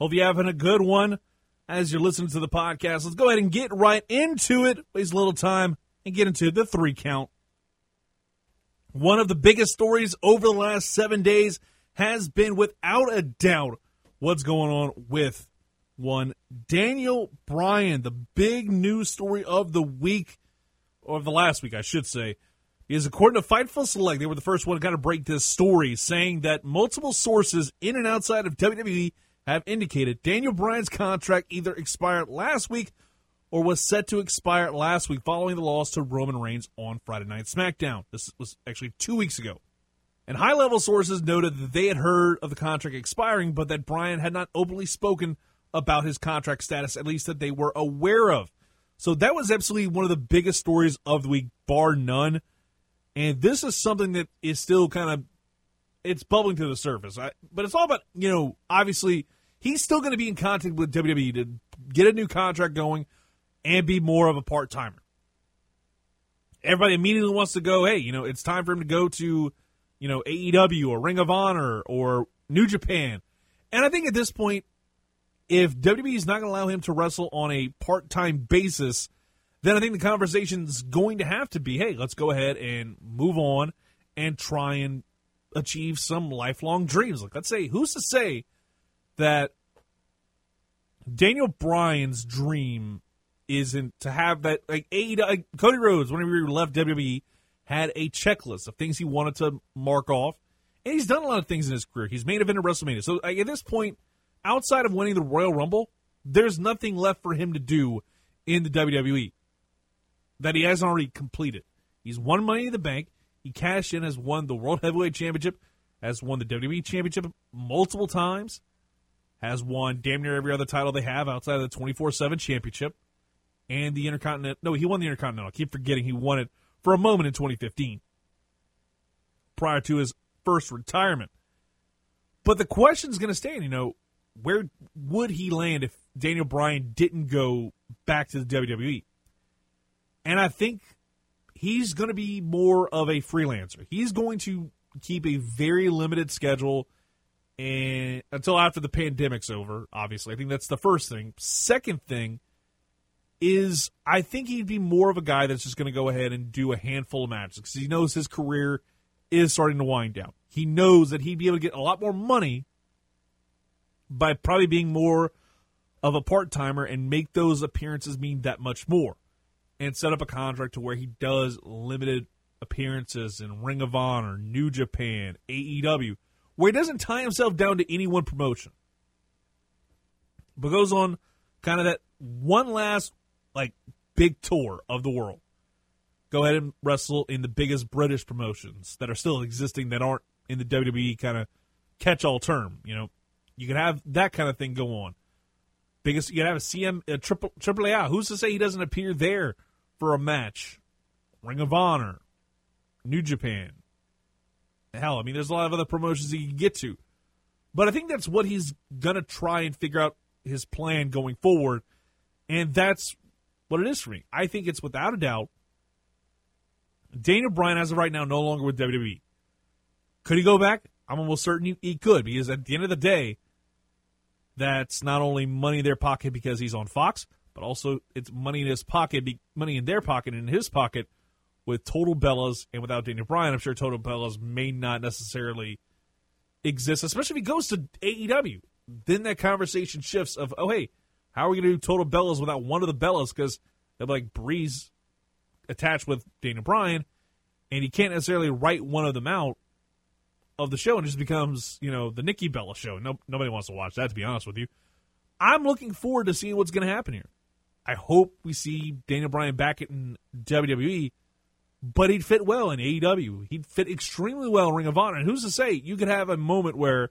Hope you're having a good one as you're listening to the podcast. Let's go ahead and get right into it. Waste a little time and get into the three count. One of the biggest stories over the last seven days has been, without a doubt, what's going on with one Daniel Bryan, the big news story of the week, or of the last week, I should say. Is according to Fightful Select, they were the first one to kind of break this story, saying that multiple sources in and outside of WWE have indicated Daniel Bryan's contract either expired last week or was set to expire last week following the loss to Roman Reigns on Friday Night SmackDown. This was actually two weeks ago. And high level sources noted that they had heard of the contract expiring, but that Bryan had not openly spoken about his contract status, at least that they were aware of. So that was absolutely one of the biggest stories of the week, bar none. And this is something that is still kind of it's bubbling to the surface. I, but it's all about, you know, obviously he's still going to be in contact with WWE to get a new contract going and be more of a part timer. Everybody immediately wants to go, hey, you know, it's time for him to go to, you know, AEW or Ring of Honor or New Japan. And I think at this point, if WWE is not going to allow him to wrestle on a part time basis, then I think the conversation is going to have to be, hey, let's go ahead and move on and try and achieve some lifelong dreams. Like, let's say, who's to say that Daniel Bryan's dream isn't to have that like, like Cody Rhodes whenever he left WWE had a checklist of things he wanted to mark off, and he's done a lot of things in his career. He's made event of WrestleMania, so like, at this point, outside of winning the Royal Rumble, there's nothing left for him to do in the WWE that he hasn't already completed. He's won Money in the Bank. He cashed in, has won the World Heavyweight Championship, has won the WWE Championship multiple times has won damn near every other title they have outside of the 24 7 championship and the Intercontinental. No, he won the Intercontinental. I keep forgetting he won it for a moment in 2015 prior to his first retirement. But the question's going to stand, you know, where would he land if Daniel Bryan didn't go back to the WWE? And I think he's going to be more of a freelancer. He's going to keep a very limited schedule and until after the pandemic's over, obviously. I think that's the first thing. Second thing is I think he'd be more of a guy that's just going to go ahead and do a handful of matches because he knows his career is starting to wind down. He knows that he'd be able to get a lot more money by probably being more of a part timer and make those appearances mean that much more and set up a contract to where he does limited appearances in Ring of Honor, New Japan, AEW where he doesn't tie himself down to any one promotion, but goes on kind of that one last like big tour of the world. Go ahead and wrestle in the biggest British promotions that are still existing that aren't in the WWE kind of catch-all term. You know, you can have that kind of thing go on. Biggest, you can have a CM, a triple, triple A. Who's to say he doesn't appear there for a match? Ring of Honor, New Japan, Hell, I mean, there's a lot of other promotions he can get to. But I think that's what he's going to try and figure out his plan going forward. And that's what it is for me. I think it's without a doubt Daniel Bryan, as of right now, no longer with WWE. Could he go back? I'm almost certain he could because at the end of the day, that's not only money in their pocket because he's on Fox, but also it's money in his pocket, money in their pocket and in his pocket with Total Bellas and without Daniel Bryan, I'm sure Total Bellas may not necessarily exist, especially if he goes to AEW. Then that conversation shifts of, oh, hey, how are we going to do Total Bellas without one of the Bellas? Because they're like Breeze attached with Daniel Bryan, and he can't necessarily write one of them out of the show, and just becomes, you know, the Nikki Bella show. No, nobody wants to watch that, to be honest with you. I'm looking forward to seeing what's going to happen here. I hope we see Daniel Bryan back in WWE but he'd fit well in AEW. He'd fit extremely well in Ring of Honor. And who's to say you could have a moment where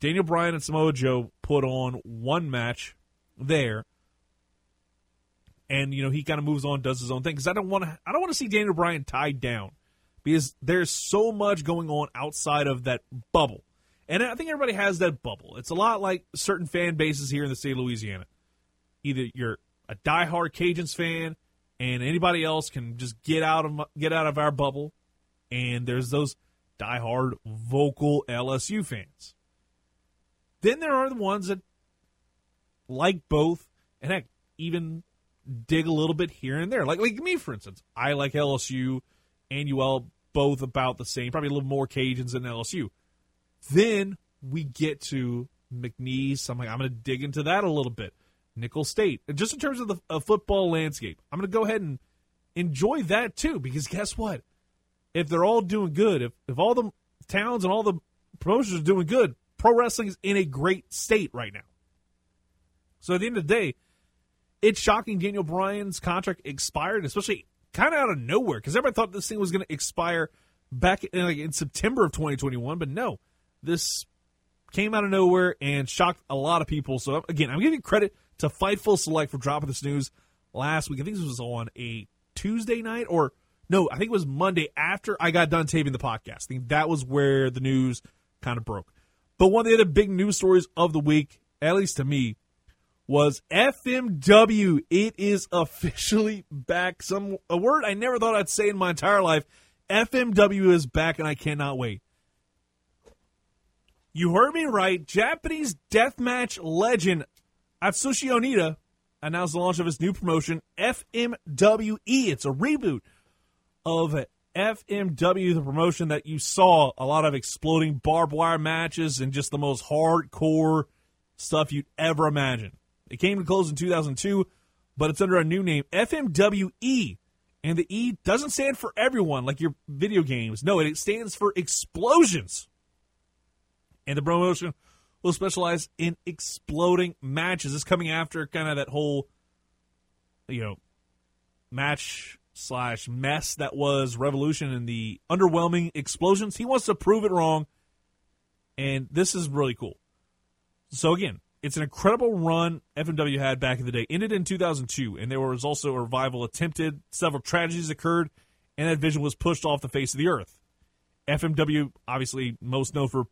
Daniel Bryan and Samoa Joe put on one match there, and you know he kind of moves on, does his own thing because I don't want to. I don't want to see Daniel Bryan tied down because there's so much going on outside of that bubble, and I think everybody has that bubble. It's a lot like certain fan bases here in the state of Louisiana. Either you're a diehard Cajuns fan, and anybody else can just get out of get out of our bubble, and there's those diehard vocal LSU fans. Then there are the ones that like both, and heck, even dig a little bit here and there. Like like me, for instance, I like LSU and UL both about the same, probably a little more Cajuns than LSU. Then we get to McNeese. I'm like, I'm going to dig into that a little bit. Nicholls State, and just in terms of the uh, football landscape, I'm going to go ahead and enjoy that too. Because guess what? If they're all doing good, if if all the towns and all the promotions are doing good, pro wrestling is in a great state right now. So at the end of the day, it's shocking Daniel Bryan's contract expired, especially kind of out of nowhere, because everybody thought this thing was going to expire back in, like, in September of 2021, but no, this came out of nowhere and shocked a lot of people. So again, I'm giving credit to Fightful Select for dropping this news last week. I think this was on a Tuesday night, or no, I think it was Monday after I got done taping the podcast. I think that was where the news kind of broke. But one of the other big news stories of the week, at least to me, was FMW. It is officially back. Some a word I never thought I'd say in my entire life. FMW is back, and I cannot wait. You heard me right. Japanese deathmatch legend Atsushi Onita announced the launch of his new promotion, FMWE. It's a reboot of FMW, the promotion that you saw a lot of exploding barbed wire matches and just the most hardcore stuff you'd ever imagine. It came to close in 2002, but it's under a new name, FMWE. And the E doesn't stand for everyone like your video games. No, it stands for explosions. And the promotion will specialize in exploding matches. This coming after kind of that whole, you know, match slash mess that was Revolution and the underwhelming explosions. He wants to prove it wrong, and this is really cool. So again, it's an incredible run FMW had back in the day. Ended in 2002, and there was also a revival attempted. Several tragedies occurred, and that vision was pushed off the face of the earth. FMW, obviously, most known for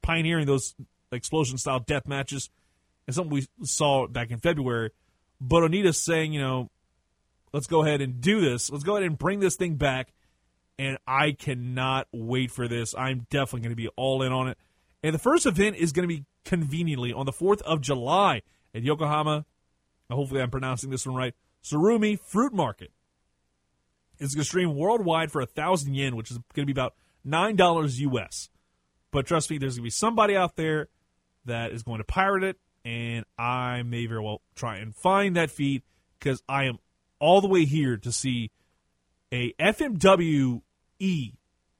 pioneering those explosion style death matches, and something we saw back in February. But Onita's saying, you know, let's go ahead and do this. Let's go ahead and bring this thing back. And I cannot wait for this. I'm definitely going to be all in on it. And the first event is going to be conveniently on the 4th of July at Yokohama. Hopefully, I'm pronouncing this one right. Tsurumi Fruit Market. It's going to stream worldwide for a thousand yen, which is going to be about nine dollars US. But trust me, there's going to be somebody out there that is going to pirate it, and I may very well try and find that feed because I am all the way here to see a FMWE.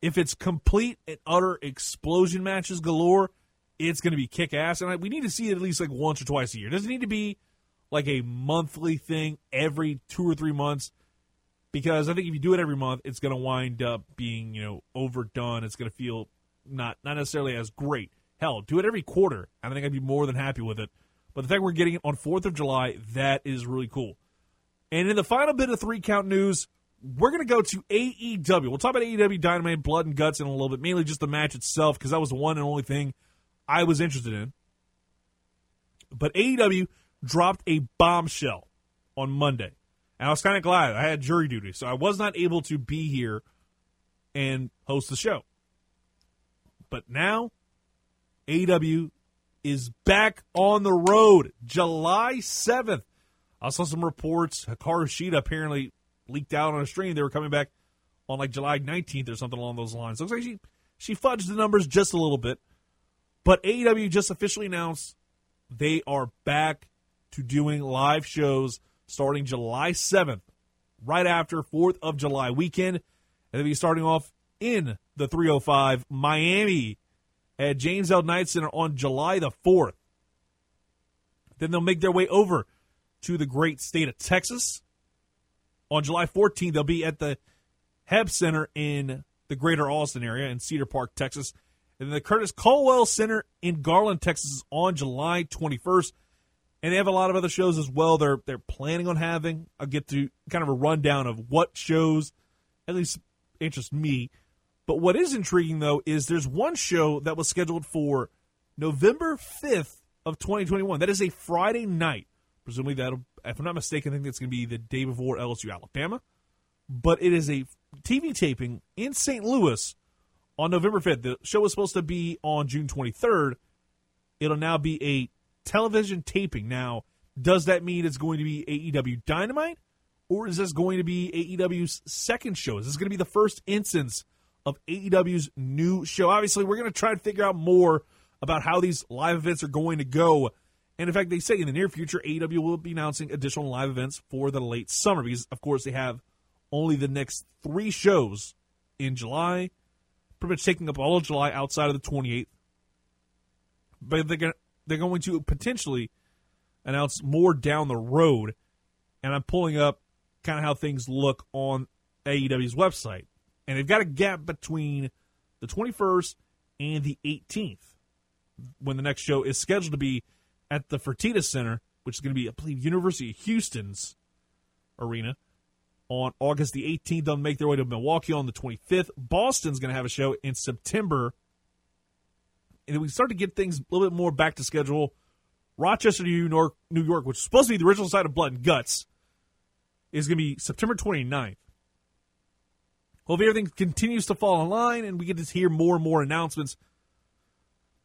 If it's complete and utter explosion matches galore, it's going to be kick ass. And I, we need to see it at least like once or twice a year. It doesn't need to be like a monthly thing every two or three months? Because I think if you do it every month, it's going to wind up being you know overdone. It's going to feel not not necessarily as great. Hell, do it every quarter. and I think I'd be more than happy with it. But the fact we're getting it on Fourth of July, that is really cool. And in the final bit of three count news, we're going to go to AEW. We'll talk about AEW Dynamite Blood and Guts in a little bit, mainly just the match itself, because that was the one and only thing I was interested in. But AEW dropped a bombshell on Monday. And I was kind of glad. I had jury duty, so I was not able to be here and host the show. But now, AEW is back on the road July 7th I saw some reports. Hikaru Shida apparently leaked out on a stream they were coming back on like July 19th or something along those lines. Looks like she she fudged the numbers just a little bit. But AEW just officially announced they are back to doing live shows starting July 7th, right after 4th of July weekend. And they'll be starting off in the 305 Miami at James L. Knight Center on July the 4th. Then they'll make their way over to the great state of Texas. On July 14th, they'll be at the Hebb Center in the greater Austin area in Cedar Park, Texas. And the Curtis Culwell Center in Garland, Texas, on July 21st. And they have a lot of other shows as well. They're they're planning on having. I'll get to kind of a rundown of what shows, at least interest me. But what is intriguing though is there's one show that was scheduled for November 5th of 2021. That is a Friday night. Presumably that, if I'm not mistaken, I think that's going to be the day before LSU Alabama. But it is a TV taping in St. Louis on November 5th. The show was supposed to be on June 23rd. It'll now be a television taping. Now, does that mean it's going to be AEW Dynamite? Or is this going to be AEW's second show? Is this going to be the first instance of AEW's new show? Obviously, we're going to try to figure out more about how these live events are going to go. And in fact, they say in the near future, AEW will be announcing additional live events for the late summer because, of course, they have only the next three shows in July, pretty much taking up all of July outside of the 28th. But they're they're going to potentially announce more down the road. And I'm pulling up kind of how things look on AEW's website. And they've got a gap between the 21st and the 18th when the next show is scheduled to be at the Fertitta Center, which is going to be, I believe, University of Houston's arena on August the 18th. They'll make their way to Milwaukee on the 25th. Boston's going to have a show in September. And we start to get things a little bit more back to schedule. Rochester, New York, New York, which is supposed to be the original site of Blood and Guts, is going to be September 29th. Hopefully everything continues to fall in line and we get to hear more and more announcements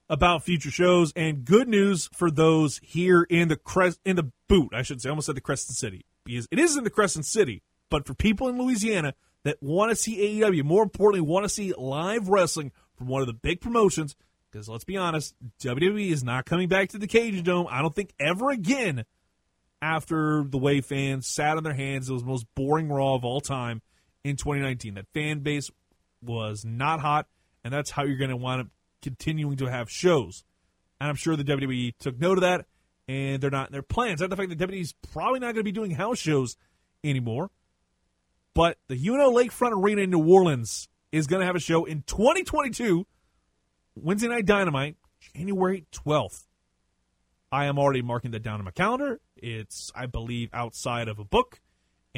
about future shows and good news for those here in the crest in the boot, I should say. Almost said the Crescent City. Because it is in the Crescent City, but for people in Louisiana that want to see AEW, more importantly, want to see live wrestling from one of the big promotions, because let's be honest, WWE is not coming back to the Cajundome. I don't think ever again after the way fans sat on their hands. It was the most boring Raw of all time in 2019. That fan base was not hot, and that's how you're going to wind up continuing to have shows. And I'm sure the WWE took note of that, and they're not in their plans. And the fact that WWE's probably not going to be doing house shows anymore. But the UNO Lakefront Arena in New Orleans is going to have a show in 2022, Wednesday Night Dynamite, January 12th. I am already marking that down on my calendar. It's, I believe, outside of a book,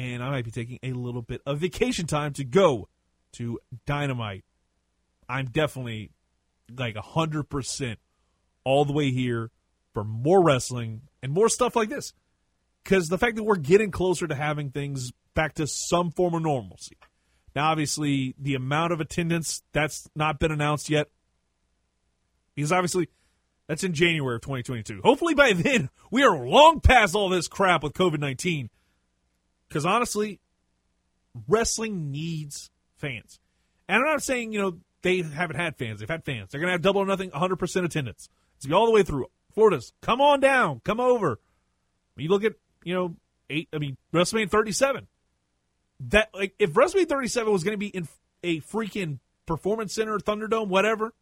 and I might be taking a little bit of vacation time to go to Dynamite. I'm definitely like 100% all the way here for more wrestling and more stuff like this. Because the fact that we're getting closer to having things back to some form of normalcy. Now, obviously, the amount of attendance, that's not been announced yet. Because obviously, that's in January of 2022. Hopefully, by then, we are long past all this crap with COVID 19. Because honestly, wrestling needs fans. And I'm not saying, you know, they haven't had fans. They've had fans. They're going to have double or nothing, 100% attendance. It's be all the way through. Florida's, come on down, come over. You look at, you know, eight. I mean, WrestleMania 37. That like if WrestleMania 37 was going to be in a freaking performance center, Thunderdome, whatever,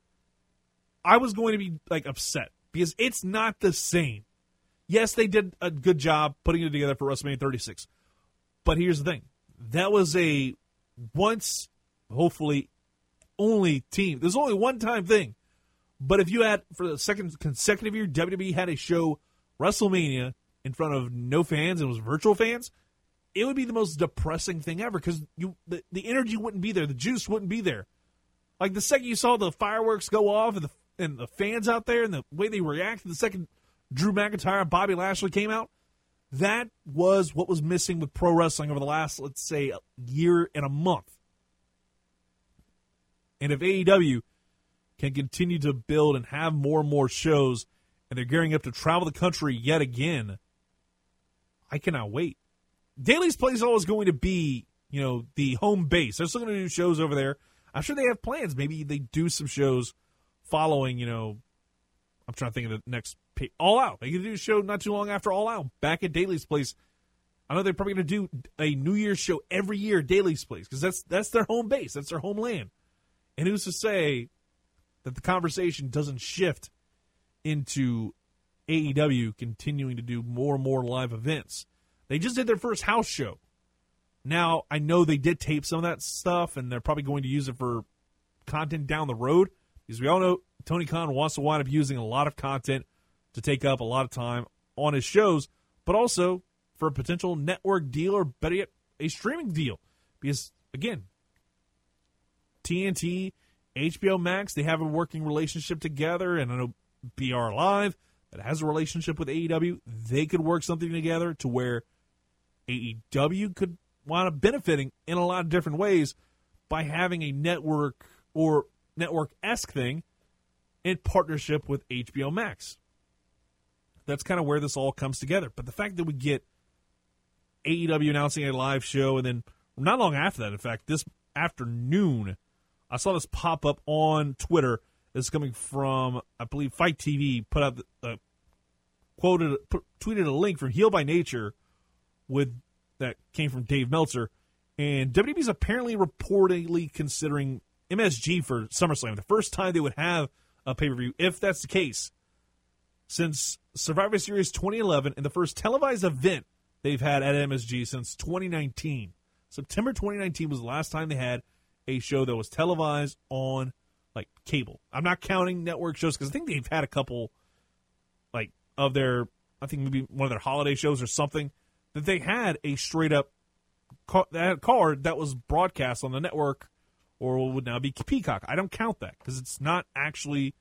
I was going to be like upset because it's not the same. Yes, they did a good job putting it together for WrestleMania 36, but here's the thing: that was a once, hopefully, only team. There's only one time thing. But if you had for the second consecutive year, WWE had a show WrestleMania in front of no fans and was virtual fans, it would be the most depressing thing ever because you the, the energy wouldn't be there, the juice wouldn't be there. Like the second you saw the fireworks go off and the and the fans out there and the way they reacted the second Drew McIntyre and Bobby Lashley came out, that was what was missing with pro wrestling over the last, let's say, year and a month. And if AEW can continue to build and have more and more shows, and they're gearing up to travel the country yet again, I cannot wait. Daly's Place is always going to be, you know, the home base. They're still going to do shows over there. I'm sure they have plans. Maybe they do some shows following, you know, I'm trying to think of the next pay, All Out. They do a show not too long after All Out back at Daly's Place. I know they're probably going to do a New Year's show every year, Daly's Place, because that's that's their home base, that's their homeland. And who's to say that the conversation doesn't shift into AEW continuing to do more and more live events? They just did their first house show. Now, I know they did tape some of that stuff and they're probably going to use it for content down the road. Because we all know Tony Khan wants to wind up using a lot of content to take up a lot of time on his shows, but also for a potential network deal or better yet, a streaming deal. Because again, TNT, HBO Max, they have a working relationship together, and I know BR Live that has a relationship with AEW. They could work something together to where AEW could wind up benefiting in a lot of different ways by having a network or network esque thing in partnership with HBO Max. That's kind of where this all comes together. But the fact that we get AEW announcing a live show, and then not long after that, in fact, this afternoon, I saw this pop up on Twitter. Is coming from, I believe, Fight TV. Put out, uh, quoted, put, tweeted a link from Heel by Nature with that came from Dave Meltzer, and WWE's apparently reportedly considering MSG for SummerSlam, the first time they would have a pay per view, if that's the case, since Survivor Series 2011 and the first televised event they've had at MSG since 2019. September 2019 was the last time they had a show that was televised on like cable. I'm not counting network shows because I think they've had a couple like of their I think maybe one of their holiday shows or something that they had a straight up that card that was broadcast on the network or would now be Peacock. I don't count that because it's not actually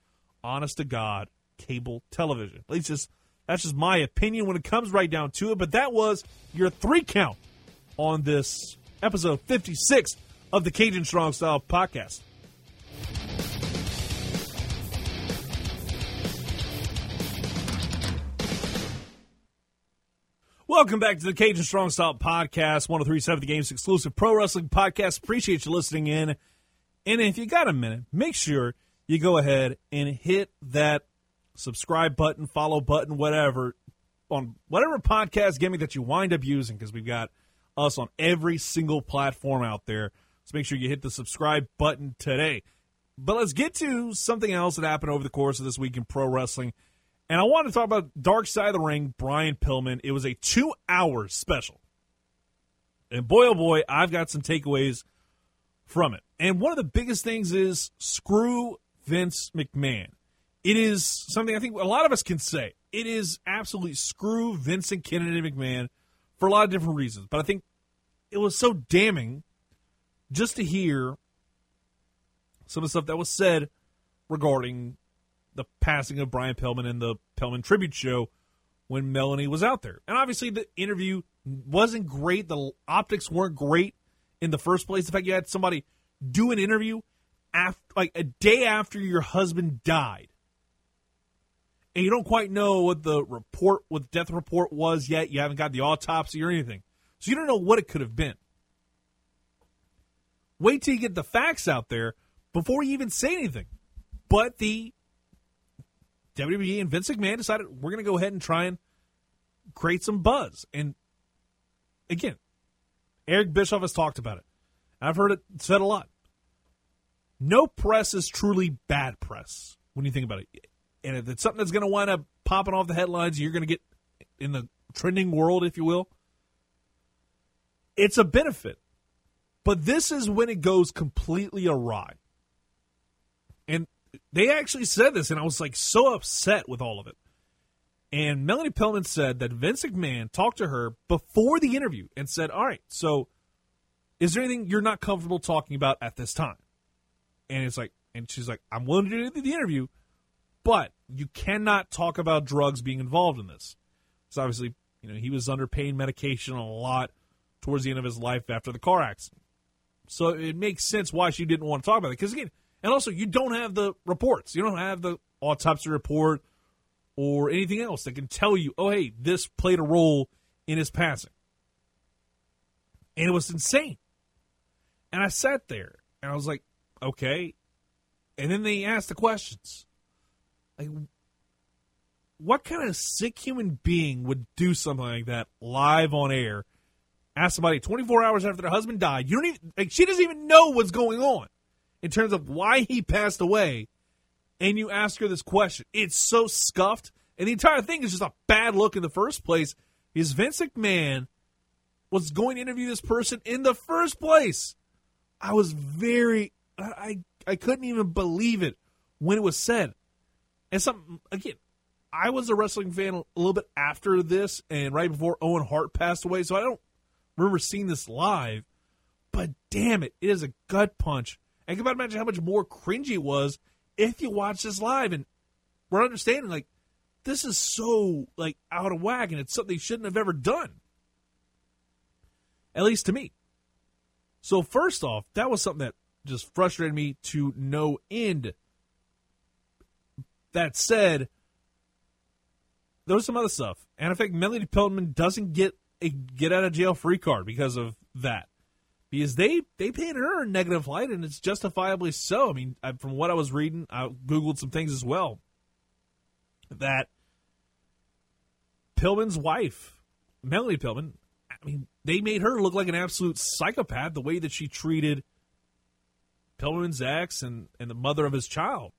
honest to God cable television. At least just that's just my opinion when it comes right down to it. But that was your three count on this episode 56 of the Cajun Strong Style podcast. Welcome back to the Cajun Strong Style Podcast, 1037 The Game's exclusive pro wrestling podcast. Appreciate you listening in. And if you got a minute, make sure you go ahead and hit that subscribe button, follow button, whatever, on whatever podcast gimmick that you wind up using, because we've got us on every single platform out there. So make sure you hit the subscribe button today. But let's get to something else that happened over the course of this week in pro wrestling. And I want to talk about Dark Side of the Ring, Brian Pillman. It was a two hour special. And boy, oh boy, I've got some takeaways from it. And one of the biggest things is screw Vince McMahon. It is something I think a lot of us can say. It is absolutely screw Vincent Kennedy McMahon for a lot of different reasons. But I think it was so damning just to hear some of the stuff that was said regarding the passing of Brian Pillman and the Pillman tribute show when Melanie was out there. And obviously, the interview wasn't great. The optics weren't great in the first place. The fact you had somebody do an interview after, like a day after your husband died, and you don't quite know what the report, what the death report was yet. You haven't got the autopsy or anything, so you don't know what it could have been. Wait till you get the facts out there before you even say anything. But the WWE and Vince McMahon decided we're going to go ahead and try and create some buzz. And again, Eric Bischoff has talked about it. I've heard it said a lot. No press is truly bad press when you think about it. And if it's something that's going to wind up popping off the headlines, you're going to get in the trending world, if you will. It's a benefit. But this is when it goes completely awry. And they actually said this, and I was like so upset with all of it. And Melanie Pillman said that Vince McMahon talked to her before the interview and said, All right, so is there anything you're not comfortable talking about at this time? And it's like, and she's like, I'm willing to do the interview, but you cannot talk about drugs being involved in this. So obviously, you know, he was under pain medication a lot towards the end of his life after the car accident. So it makes sense why she didn't want to talk about it. Because again, and also you don't have the reports. You don't have the autopsy report or anything else that can tell you, oh, hey, this played a role in his passing. And it was insane. And I sat there and I was like, okay. And then they asked the questions. Like, what kind of sick human being would do something like that live on air? Ask somebody 24 hours after their husband died. You don't even, like, she doesn't even know what's going on in terms of why he passed away. And you ask her this question. It's so scuffed. And the entire thing is just a bad look in the first place. Is Vince McMahon was going to interview this person in the first place. I was very I I couldn't even believe it when it was said. And something again, I was a wrestling fan a little bit after this and right before Owen Hart passed away, so I don't remember seeing this live. But damn it, it is a gut punch. And can you imagine how much more cringy it was if you watch this live and we're understanding like this is so like out of whack and it's something they shouldn't have ever done. At least to me. So first off, that was something that just frustrated me to no end. That said, there was some other stuff, and I think Melanie Pillman doesn't get a get out of jail free card because of that, because they they painted her in negative light, and it's justifiably so. I mean, I, from what I was reading, I googled some things as well. That Pillman's wife, Melanie Pillman, I mean, they made her look like an absolute psychopath the way that she treated Pillman's ex and, and the mother of his child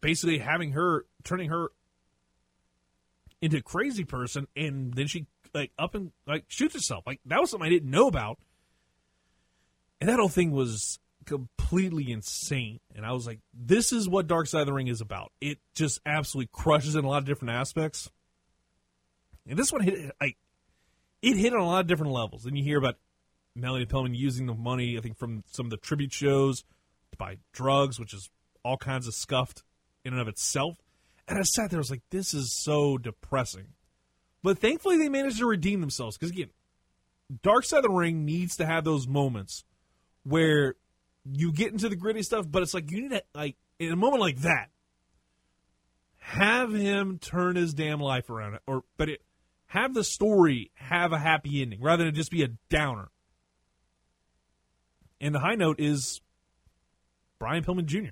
basically having her turning her into a crazy person and then she like up and like shoots herself. Like that was something i didn't know about. And that whole thing was completely insane. And i was like this is what dark side of the ring is about. It just absolutely crushes in a lot of different aspects. And this one hit like it hit on a lot of different levels. And you hear about melanie pillman using the money i think from some of the tribute shows to buy drugs which is all kinds of scuffed in and of itself. And I sat there, I was like, this is so depressing. But thankfully, they managed to redeem themselves. Because again, Dark Side of the Ring needs to have those moments where you get into the gritty stuff, but it's like you need to, like, in a moment like that, have him turn his damn life around. Or, but it, have the story have a happy ending rather than just be a downer. And the high note is Brian Pillman Jr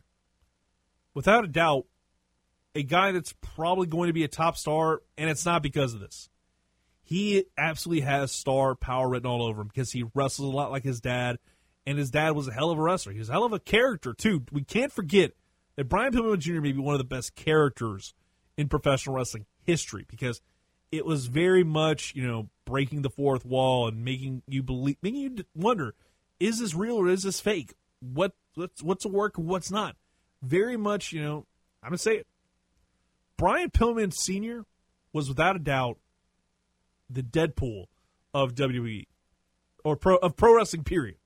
without a doubt, a guy that's probably going to be a top star, and it's not because of this. He absolutely has star power written all over him because he wrestles a lot like his dad, and his dad was a hell of a wrestler. He was a hell of a character, too. We can't forget that Brian Pillman Jr. may be one of the best characters in professional wrestling history because it was very much, you know, breaking the fourth wall and making you believe, making you wonder, is this real or is this fake? What what's what's a work and what's not? Very much, you know, I'm going to say it. Brian Pillman Sr. was without a doubt the Deadpool of WWE or pro, of pro wrestling, period.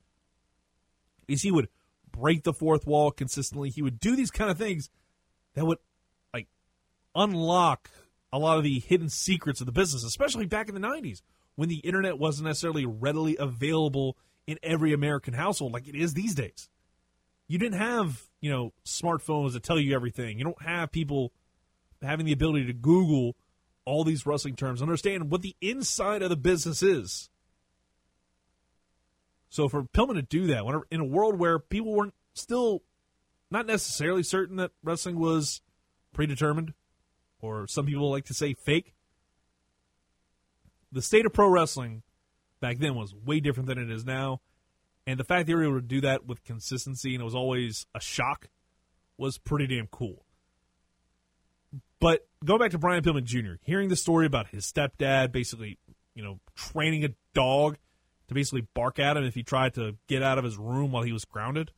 Is he would break the fourth wall consistently. He would do these kind of things that would like unlock a lot of the hidden secrets of the business, especially back in the 90s when the internet wasn't necessarily readily available in every American household like it is these days. You didn't have you know, smartphones that tell you everything. You don't have people having the ability to Google all these wrestling terms, understand what the inside of the business is. So for Pillman to do that, in a world where people weren't still not necessarily certain that wrestling was predetermined, or some people like to say fake, the state of pro wrestling back then was way different than it is now. And the fact that they were able to do that with consistency and it was always a shock was pretty damn cool. But going back to Brian Pillman Jr., hearing the story about his stepdad basically, you know, training a dog to basically bark at him if he tried to get out of his room while he was grounded,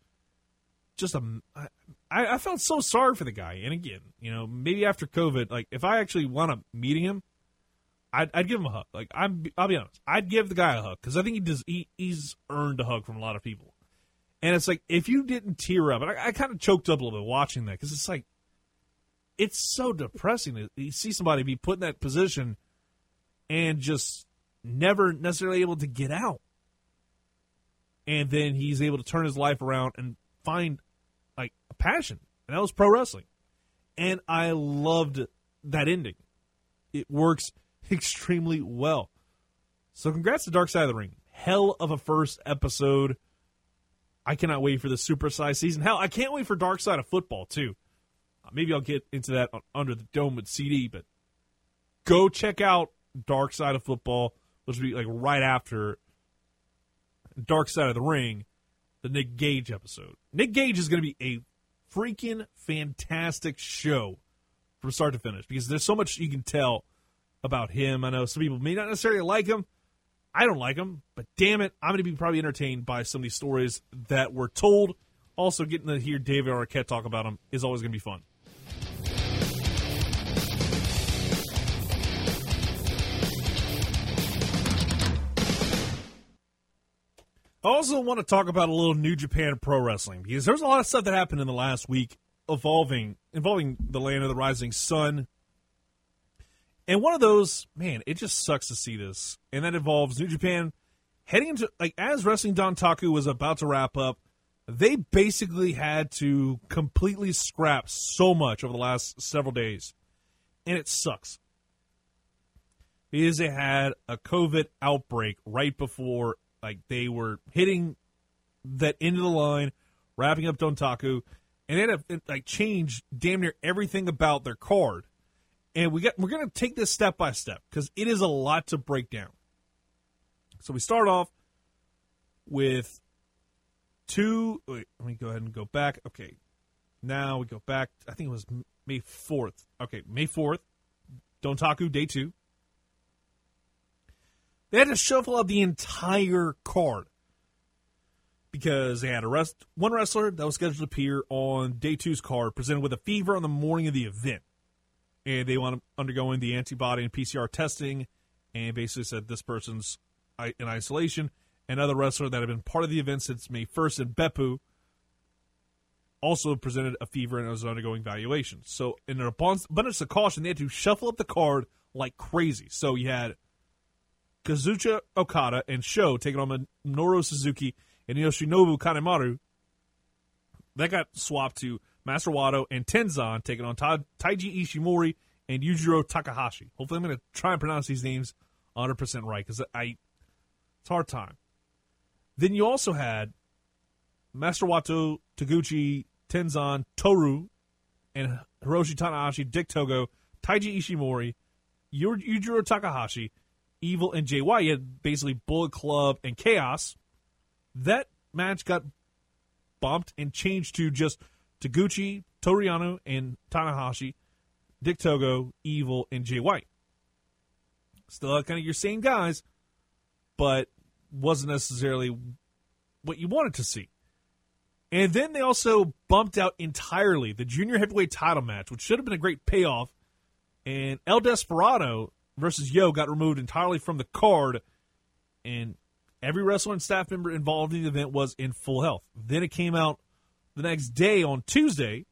just a, I, I felt so sorry for the guy. And again, you know, maybe after COVID, like if I actually wound up meeting him, I'd, I'd give him a hug. Like I'm, I'll be honest, I'd give the guy a hug because I think he does. He, he's earned a hug from a lot of people. And it's like if you didn't tear up, I, I kind of choked up a little bit watching that because it's like it's so depressing to see somebody be put in that position and just never necessarily able to get out. And then he's able to turn his life around and find like a passion, and that was pro wrestling. And I loved that ending. It works extremely well. So congrats to Dark Side of the Ring. Hell of a first episode. I cannot wait for the supersized season. Hell, I can't wait for Dark Side of Football too. Uh, maybe I'll get into that under the dome with CD, but go check out Dark Side of Football, which will be like right after Dark Side of the Ring, the Nick Gage episode. Nick Gage is going to be a freaking fantastic show from start to finish because there's so much you can tell about him. I know some people may not necessarily like him. I don't like him, but damn it, I'm going to be probably entertained by some of these stories that were told Also, getting to hear David Arquette talk about him is always going to be fun. I also want to talk about a little New Japan Pro Wrestling because there's a lot of stuff that happened in the last week evolving involving the land of the rising sun. And one of those, man, it just sucks to see this. And that involves New Japan heading into like as Wrestling Dontaku was about to wrap up, they basically had to completely scrap so much over the last several days. And it sucks. Because they had a COVID outbreak right before like they were hitting that end of the line, wrapping up Dontaku, and they had to like change damn near everything about their card. And we got we're gonna take this step by step because it is a lot to break down. So we start off with two. Wait, let me go ahead and go back. Okay, now we go back. I think it was May fourth. Okay, May fourth. Dontaku day two. They had to shuffle out the entire card because they had a rest one wrestler that was scheduled to appear on day two's card presented with a fever on the morning of the event, and they want to undergoing the antibody and PCR testing, and basically said this person's in isolation. Another wrestler that had been part of the event since May 1st in Beppu also presented a fever and was undergoing evaluation. So, in an abundance of caution, they had to shuffle up the card like crazy. So, you had Kazuchika Okada and Sho taking on Minoru Suzuki and Yoshinobu Kanemaru. That got swapped to Master Wato and Tenzan taking on Ta- Taiji Ishimori and Yujiro Takahashi. Hopefully, I'm going to try and pronounce these names 100% right because I it's hard time. Then you also had Master Wato, Taguchi, Tenzan, Toru, and Hiroshi Tanahashi, Dick Togo, Taiji Ishimori, Yujiro Takahashi, Evil, and JY. You had basically Bullet Club and Chaos. That match got bumped and changed to just Taguchi, Toru Yano, and Tanahashi, Dick Togo, Evil, and Jay White. Still kind of your same guys, but wasn't necessarily what you wanted to see. And then they also bumped out entirely the junior heavyweight title match, which should have been a great payoff. And El Desperado versus Yoh got removed entirely from the card, and every wrestler and staff member involved in the event was in full health. Then it came out the next day on Tuesday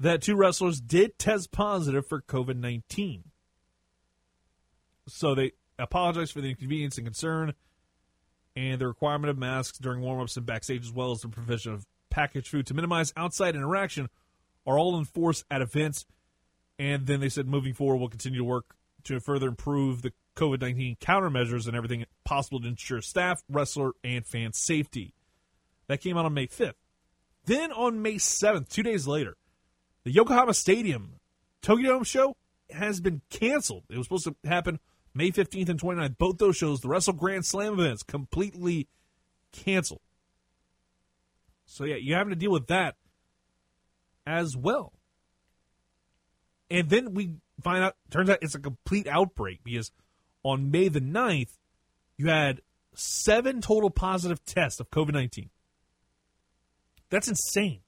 that two wrestlers did test positive for COVID 19. So they apologized for the inconvenience and concern and the requirement of masks during warm-ups and backstage as well as the provision of packaged food to minimize outside interaction are all enforced at events. And then they said moving forward we'll continue to work to further improve the covid-19 countermeasures and everything possible to ensure staff wrestler and fan safety. That came out on may 5th then on may 7th two days later the yokohama stadium tokyo dome show has been canceled it was supposed to happen May 15th and 29th, both those shows, the Wrestle Grand Slam events, completely canceled. So, yeah, you're having to deal with that as well. And then we find out, turns out it's a complete outbreak because on May the 9th, you had seven total positive tests of COVID 19. That's insane.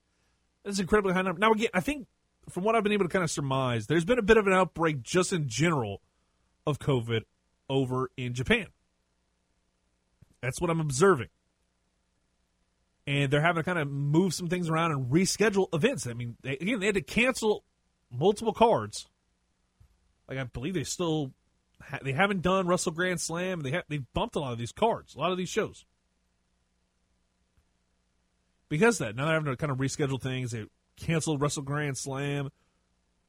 That's incredibly high number. Now, again, I think from what I've been able to kind of surmise, there's been a bit of an outbreak just in general of COVID over in Japan. That's what I'm observing. And they're having to kind of move some things around and reschedule events. I mean, they, again, they had to cancel multiple cards. Like I believe they still ha- they haven't done Wrestle Grand Slam. They have they bumped a lot of these cards, a lot of these shows. Because that now they're having to kind of reschedule things. They canceled Wrestle Grand Slam.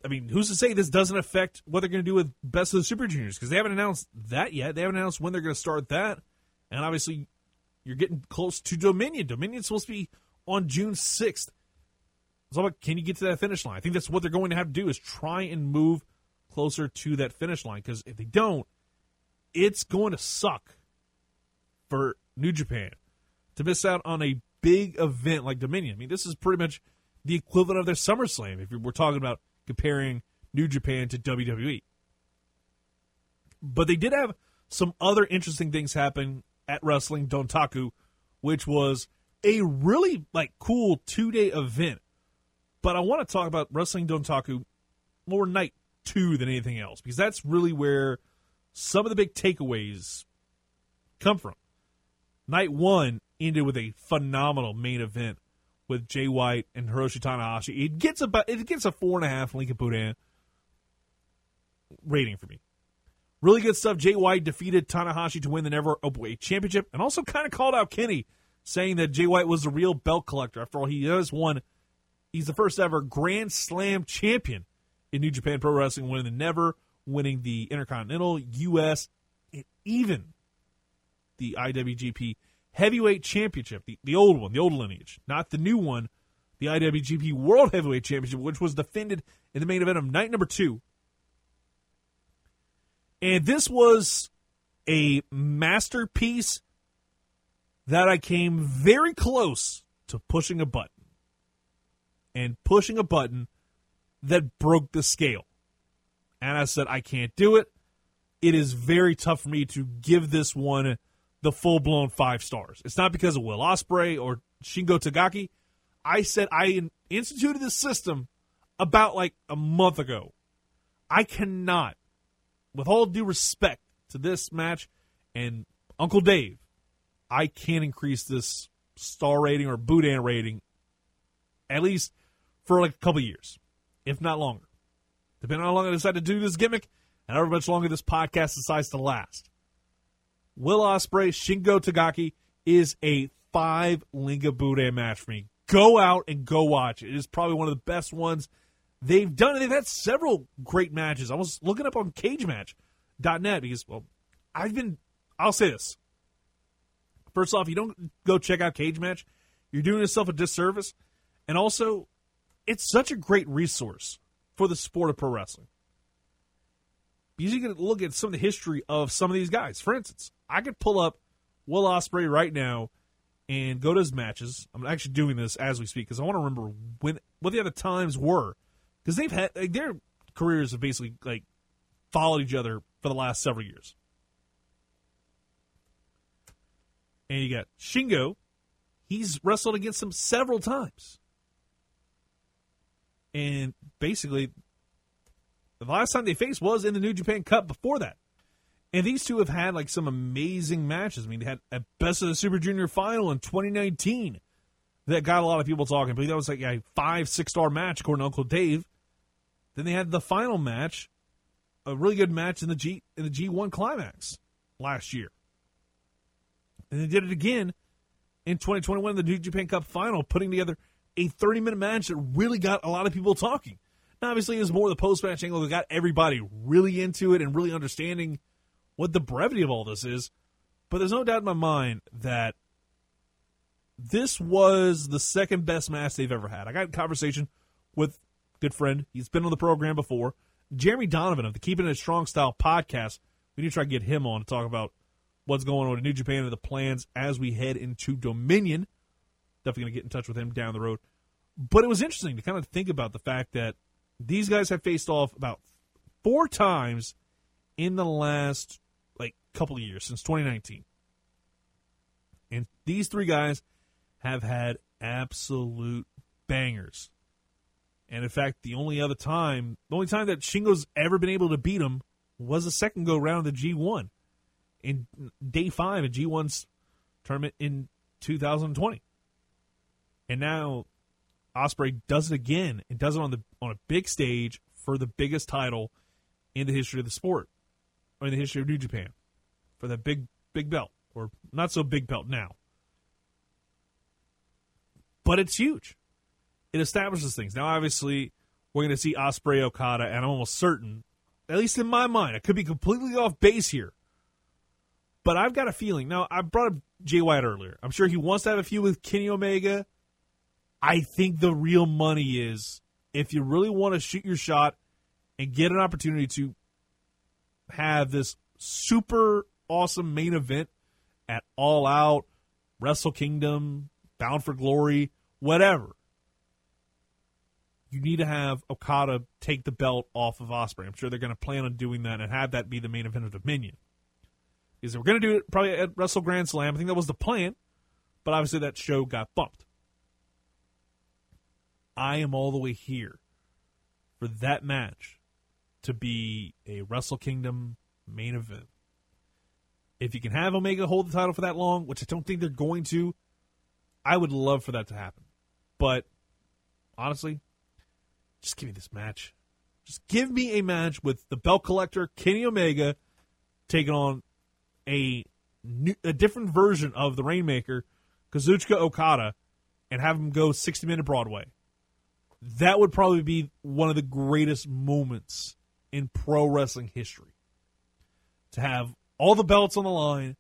I mean, who's to say this doesn't affect what they're going to do with Best of the Super Juniors? Because they haven't announced that yet. They haven't announced when they're going to start that. And obviously, you're getting close to Dominion. Dominion's supposed to be on June 6th. It's all about can you get to that finish line? I think that's what they're going to have to do is try and move closer to that finish line. Because if they don't, it's going to suck for New Japan to miss out on a big event like Dominion. I mean, this is pretty much the equivalent of their SummerSlam if we're talking about comparing New Japan to WWE. But they did have some other interesting things happen at Wrestling Dontaku, which was a really like cool two day event. But I want to talk about Wrestling Dontaku more night two than anything else because that's really where some of the big takeaways come from. Night one ended with a phenomenal main event with Jay White and Hiroshi Tanahashi. It gets about it gets a four and a half Lincoln Boudin rating for me. Really good stuff. Jay White defeated Tanahashi to win the Never Openweight Championship, and also kind of called out Kenny, saying that Jay White was the real belt collector. After all, he has won. He's the first ever Grand Slam champion in New Japan Pro Wrestling, winning the Never, winning the Intercontinental, U.S., and even the IWGP Heavyweight Championship, the, the old one, the old lineage, not the new one, the IWGP World Heavyweight Championship, which was defended in the main event of night number two. And this was a masterpiece that I came very close to pushing a button. And pushing a button that broke the scale. And I said, I can't do it. It is very tough for me to give this one the full blown five stars. It's not because of Will Ospreay or Shingo Takagi. I said I instituted this system about like a month ago. I cannot, with all due respect to this match and Uncle Dave, I can't increase this star rating or Boudin rating at least for like a couple years if not longer. Depending on how long I decide to do this gimmick and however much longer this podcast decides to last. Will Ospreay, Shingo Takagi is a five Linga Boudin match for me. Go out and go watch it. It is probably one of the best ones they've done. They've had several great matches. I was looking up on cagematch.net because, well, I've been, I'll say this. First off, you don't go check out Cage Match, you're doing yourself a disservice. And also, it's such a great resource for the sport of pro wrestling. Because you can look at some of the history of some of these guys. For instance, I could pull up Will Ospreay right now and go to his matches. I'm actually doing this as we speak because I want to remember when what the other times were because they've had like, their careers have basically like followed each other for the last several years. And you got Shingo. He's wrestled against him several times. And basically, the last time they faced was in the New Japan Cup before that. And these two have had like some amazing matches. I mean, they had a Best of the Super Junior final in 2019 that got a lot of people talking. But that was like a five, six star match according to Uncle Dave. Then they had the final match, a really good match in the G in the G1 climax last year. And they did it again in 2021 in the New Japan Cup final, putting together a 30 minute match that really got a lot of people talking. Now, obviously, it was more the post match angle that got everybody really into it and really understanding what the brevity of all this is. But there's no doubt in my mind that this was the second best match they've ever had. I got a conversation with good friend. He's been on the program before. Jeremy Donovan of the Keeping It Strong Style podcast. We need to try to get him on to talk about what's going on in New Japan and the plans as we head into Dominion. Definitely going to get in touch with him down the road. But it was interesting to kind of think about the fact that these guys have faced off about four times in the last couple of years since 2019. And these three guys have had absolute bangers. And in fact, the only other time, the only time that Shingo's ever been able to beat him was the second go round of the G1 in day five of G1's tournament in 2020. And now Ospreay does it again and does it on the on a big stage for the biggest title in the history of the sport or in the history of New Japan for that big big belt or not so big belt now. But it's huge. It establishes things. Now obviously we're going to see Ospreay Okada and I'm almost certain at least in my mind I could be completely off base here. But I've got a feeling. Now I brought up Jay White earlier. I'm sure he wants to have a few with Kenny Omega I think the real money is if you really want to shoot your shot and get an opportunity to have this super awesome main event at All Out, Wrestle Kingdom, Bound for Glory, whatever. You need to have Okada take the belt off of Ospreay. I'm sure they're going to plan on doing that and have that be the main event of Dominion. Because they were going to do it probably at Wrestle Grand Slam. I think that was the plan. but obviously that show got bumped. I am all the way here for that match to be a Wrestle Kingdom main event. If you can have Omega hold the title for that long, which I don't think they're going to, I would love for that to happen. But honestly, just give me this match. Just give me a match with the belt collector Kenny Omega taking on a new, a different version of the Rainmaker, Kazuchika Okada, and have him go 60 minute Broadway. That would probably be one of the greatest moments in pro wrestling history. To have all the belts on the line,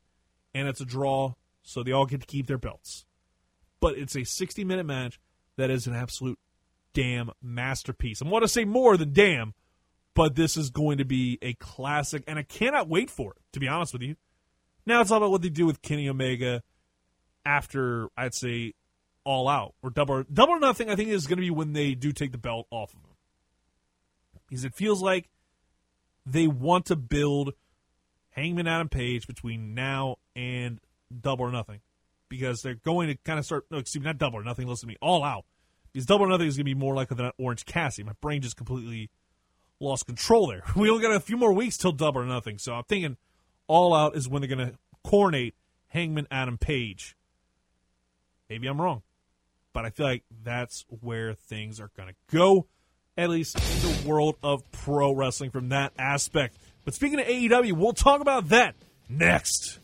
and it's a draw, so they all get to keep their belts. But it's a 60 minute match that is an absolute damn masterpiece. I want to say more than damn, but this is going to be a classic, and I cannot wait for it, to be honest with you. Now it's all about what they do with Kenny Omega after, I'd say, All Out or Double Double or Nothing. I think is going to be when they do take the belt off of him, because it feels like they want to build Hangman Adam Page between now and Double or Nothing, because they're going to kind of start. No, excuse me, not Double or Nothing. Listen to me, All Out. Because Double or Nothing is going to be more like an Orange Cassidy. My brain just completely lost control there. We only got a few more weeks till Double or Nothing, so I'm thinking All Out is when they're going to coronate Hangman Adam Page. Maybe I'm wrong, but I feel like that's where things are going to go, at least in the world of pro wrestling from that aspect. But speaking of AEW, we'll talk about that next.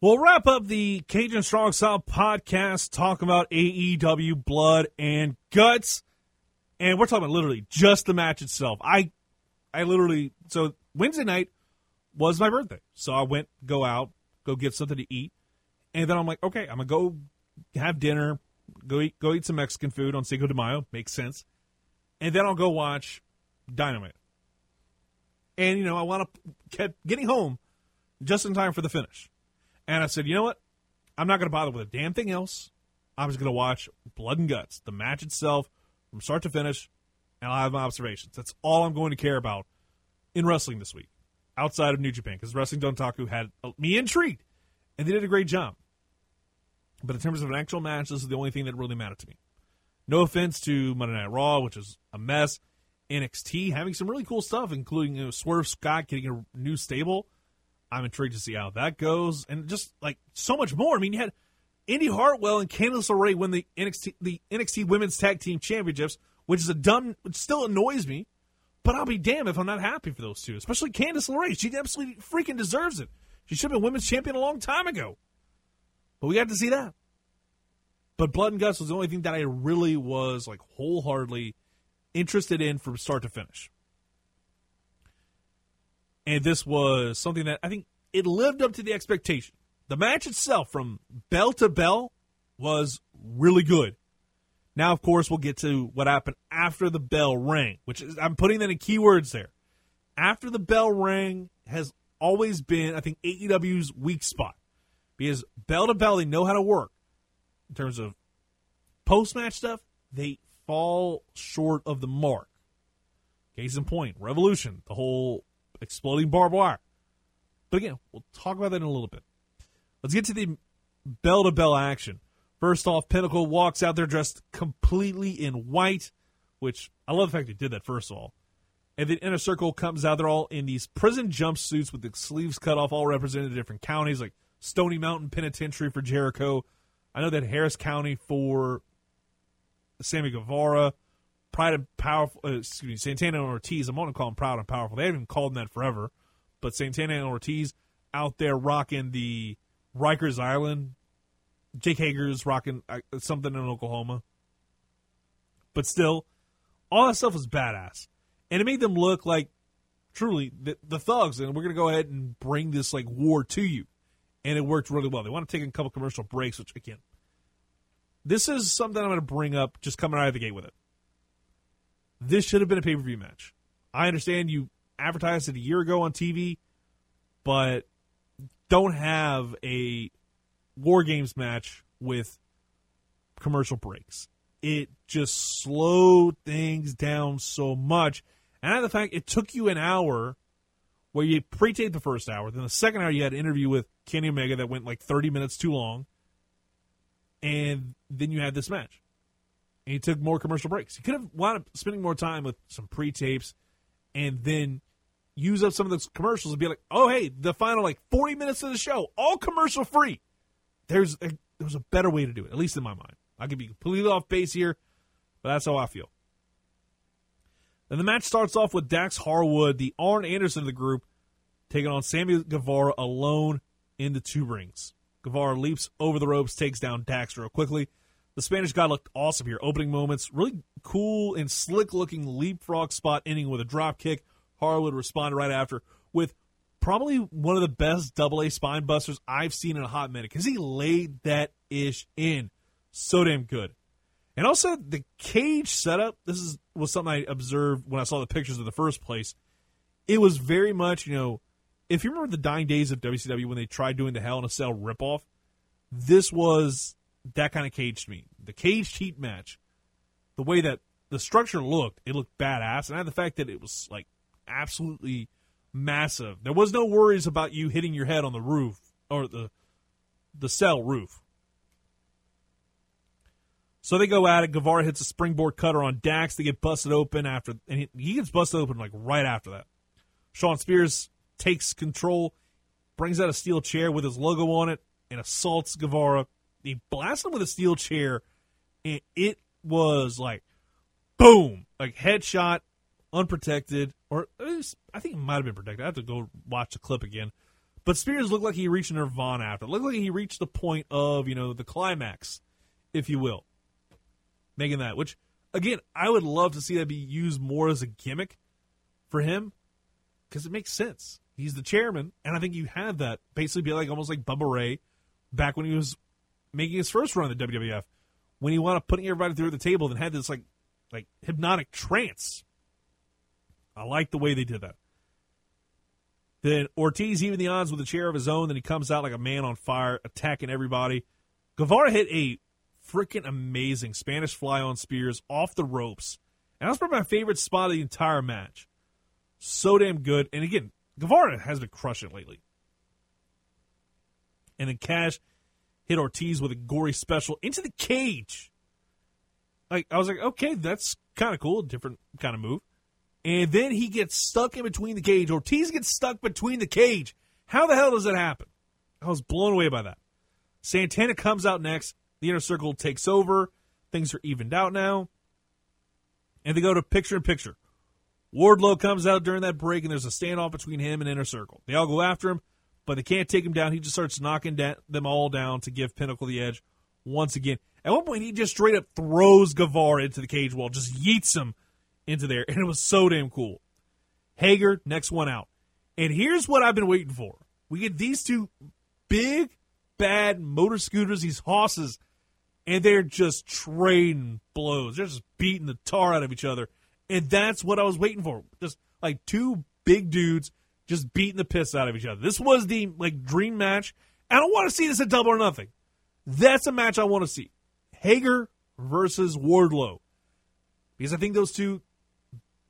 We'll wrap up the Cajun Strong Style podcast talking about AEW Blood and Guts. And we're talking about literally just the match itself. I I literally so Wednesday night was my birthday. So I went go out, go get something to eat. And then I'm like, okay, I'm gonna go have dinner, go eat go eat some Mexican food on Cinco de Mayo. Makes sense. And then I'll go watch Dynamite. And you know, I want to get getting home just in time for the finish. And I said, you know what? I'm not going to bother with a damn thing else. I'm just going to watch Blood and Guts, the match itself, from start to finish, and I'll have my observations. That's all I'm going to care about in wrestling this week, outside of New Japan, because Wrestling Dontaku had uh, me intrigued, and they did a great job. But in terms of an actual match, this is the only thing that really mattered to me. No offense to Monday Night Raw, which is a mess. NXT having some really cool stuff, including you know, Swerve Scott getting a new stable. I'm intrigued to see how that goes, and just like so much more. I mean, you had Indi Hartwell and Candice LeRae win the NXT the NXT Women's Tag Team Championships, which is a dumb, which still annoys me. But I'll be damned if I'm not happy for those two, especially Candice LeRae. She absolutely freaking deserves it. She should have been women's champion a long time ago. But we got to see that. But Blood and Guts was the only thing that I really was like wholeheartedly interested in from start to finish and this was something that I think it lived up to the expectation. The match itself, from bell to bell, was really good. Now, of course, we'll get to what happened after the bell rang, which is, I'm putting that in keywords there. After the bell rang has always been, I think, AEW's weak spot because bell to bell, they know how to work in terms of post match stuff. They fall short of the mark. Case in point, Revolution, the whole exploding barbed wire. But again, we'll talk about that in a little bit. Let's get to the bell to bell action. First off, Pinnacle walks out there dressed completely in white, which I love the fact they did that, first of all. And then Inner Circle comes out, they're all in these prison jumpsuits with the sleeves cut off, all representing different counties, like Stony Mountain Penitentiary for Jericho. I know that Harris County for Sammy Guevara. Pride and Powerful, uh, excuse me, Santana and Ortiz. I'm going to call them Proud and Powerful. They haven't even called them that forever, but Santana and Ortiz out there rocking the Rikers Island. Jake Hager's rocking uh, something in Oklahoma, but still, all that stuff was badass, and it made them look like truly the, the thugs. And we're going to go ahead and bring this like war to you, and it worked really well. They want to take a couple commercial breaks, which again, this is something I'm going to bring up just coming out of the gate with it. This should have been a pay per view match. I understand you advertised it a year ago on TV, but don't have a War Games match with commercial breaks. It just slowed things down so much. And the fact it took you an hour where you pre-taped the first hour, then the second hour you had an interview with Kenny Omega that went like 30 minutes too long, and then you had this match. And you took more commercial breaks. You could have wound up spending more time with some pre-tapes and then use up some of those commercials and be like, oh, hey, the final like 40 minutes of the show, all commercial free. There's a, there's a better way to do it, at least in my mind. I could be completely off base here, but that's how I feel. Then the match starts off with Dax Harwood, the Arn Anderson of the group, taking on Sammy Guevara alone in the two rings. Guevara leaps over the ropes, takes down Dax real quickly. The Spanish guy looked awesome here. Opening moments, really cool and slick looking leapfrog spot ending with a drop kick. Harwood responded right after with probably one of the best double A spine busters I've seen in a hot minute because he laid that ish in so damn good. And also the cage setup. This is was something I observed when I saw the pictures in the first place. It was very much, you know, if you remember the dying days of WCW when they tried doing the Hell in a Cell ripoff, this was that kind of cage to me. The cage heat match, the way that the structure looked, it looked badass, and the fact that it was like absolutely massive. There was no worries about you hitting your head on the roof or the the cell roof. So they go at it. Guevara hits a springboard cutter on Dax. They get busted open after, and he, gets busted open like right after that. Shawn Spears takes control, brings out a steel chair with his logo on it, and assaults Guevara. He blasts him with a steel chair, and it was like boom, like headshot, unprotected, or was, I think it might have been protected. I have to go watch the clip again. But Spears looked like he reached Nirvana after. It looked like he reached the point of, you know, the climax, if you will. Making that, which, again, I would love to see that be used more as a gimmick for him because it makes sense. He's the chairman, and I think you had that basically be like almost like Bubba Ray back when he was making his first run in the WWF, when he wound up putting everybody through the table and had this like like hypnotic trance. I like the way they did that. Then Ortiz even the odds with a chair of his own. Then he comes out like a man on fire, attacking everybody. Guevara hit a freaking amazing Spanish fly on Spears off the ropes. And that was probably my favorite spot of the entire match. So damn good. And again, Guevara has been crushing lately. And then Cash hit Ortiz with a gory special into the cage. Like I was like, okay, that's kind of cool, different kind of move. And then he gets stuck in between the cage. Ortiz gets stuck between the cage. How the hell does that happen? I was blown away by that. Santana comes out next. The inner circle takes over. Things are evened out now. And they go to picture in picture. Wardlow comes out during that break, and there's a standoff between him and Inner Circle. They all go after him, but they can't take him down. He just starts knocking da- them all down to give Pinnacle the edge once again. At one point, he just straight up throws Guevara into the cage wall, just yeets him into there, and it was so damn cool. Hager, next one out. And here's what I've been waiting for. We get these two big, bad motor scooters, these hosses, and they're just trading blows. They're just beating the tar out of each other. And that's what I was waiting for. Just like two big dudes just beating the piss out of each other. This was the like dream match. I don't want to see this at double or nothing. That's a match I want to see. Hager versus Wardlow. Because I think those two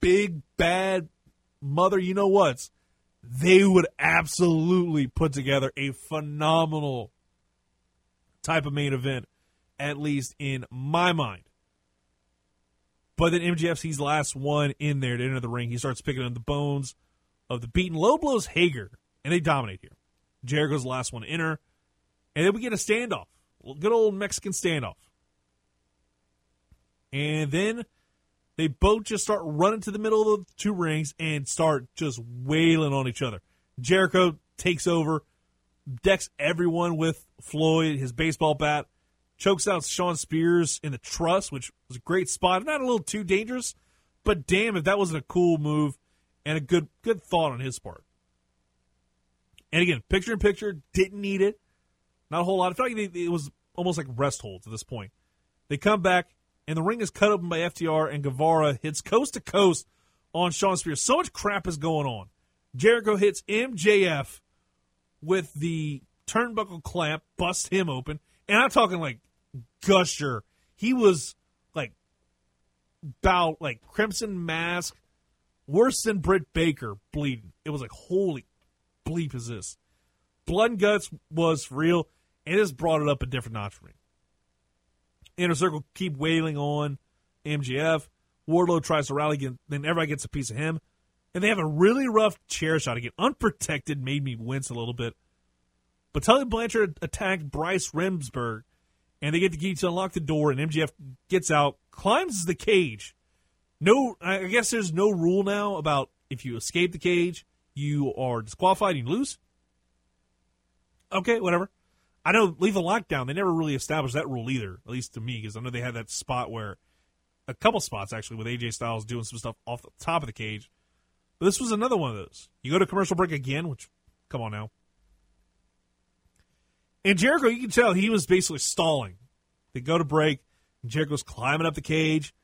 big bad mother you know what's they would absolutely put together a phenomenal type of main event, at least in my mind. But then the last one in there to enter the ring. He starts picking up the bones of the beaten low blows Hager, and they dominate here. Jericho's the last one to enter, and then we get a standoff, good old Mexican standoff. And then they both just start running to the middle of the two rings and start just wailing on each other. Jericho takes over, decks everyone with Floyd, his baseball bat chokes out Shawn Spears in the truss, which was a great spot. Not a little too dangerous, but damn if that wasn't a cool move and a good good thought on his part. And again, picture in picture, didn't need it. Not a whole lot. I felt like it was almost like rest holds at this point. They come back, and the ring is cut open by FTR, and Guevara hits coast to coast on Shawn Spears. So much crap is going on. Jericho hits MJF with the turnbuckle clamp, busts him open. And I'm talking like gusher. He was like about like Crimson Mask worse than Britt Baker bleeding. It was like, holy bleep is this? Blood and guts was real. and just brought it up a different notch for me. Inner Circle keep wailing on MJF. Wardlow tries to rally, again, then everybody gets a piece of him. And they have a really rough chair shot again. Unprotected made me wince a little bit. But Tully Blanchard attacked Bryce Remsburg, and they get the key to unlock the door, and MJF gets out, climbs the cage. No, I guess there's no rule now about if you escape the cage, you are disqualified and you lose. Okay, whatever. I know lethal lockdown. They never really established that rule either, at least to me, because I know they had that spot where a couple spots actually with AJ Styles doing some stuff off the top of the cage. But this was another one of those. You go to commercial break again, which come on now. And Jericho, you can tell he was basically stalling. They go to break. and Jericho's climbing up the cage,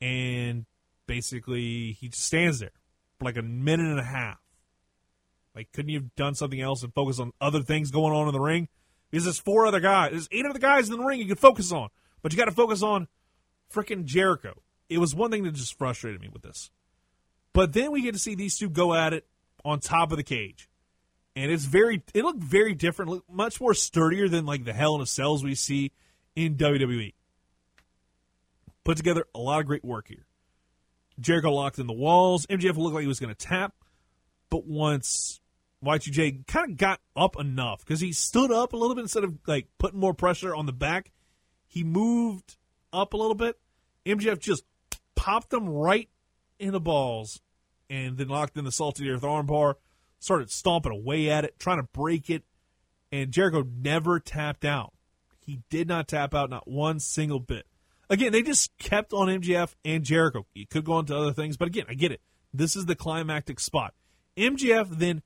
and basically he just stands there for like a minute and a half. Like, couldn't you have done something else and focus on other things going on in the ring? Because there's four other guys, there's eight other guys in the ring you could focus on, but you got to focus on freaking Jericho. It was one thing that just frustrated me with this. But then we get to see these two go at it on top of the cage. And it's very it looked very different, much more sturdier than like the Hell in a Cells we see in WWE. Put together a lot of great work here. Jericho locked in the walls. MJF looked like he was going to tap, but once Y2J kind of got up enough because he stood up a little bit instead of like putting more pressure on the back, he moved up a little bit. MJF just popped him right in the balls and then locked in the salted earth armbar, started stomping away at it, trying to break it, and Jericho never tapped out. He did not tap out, not one single bit. Again, they just kept on MJF and Jericho. He could go on to other things, but again, I get it. This is the climactic spot. MJF then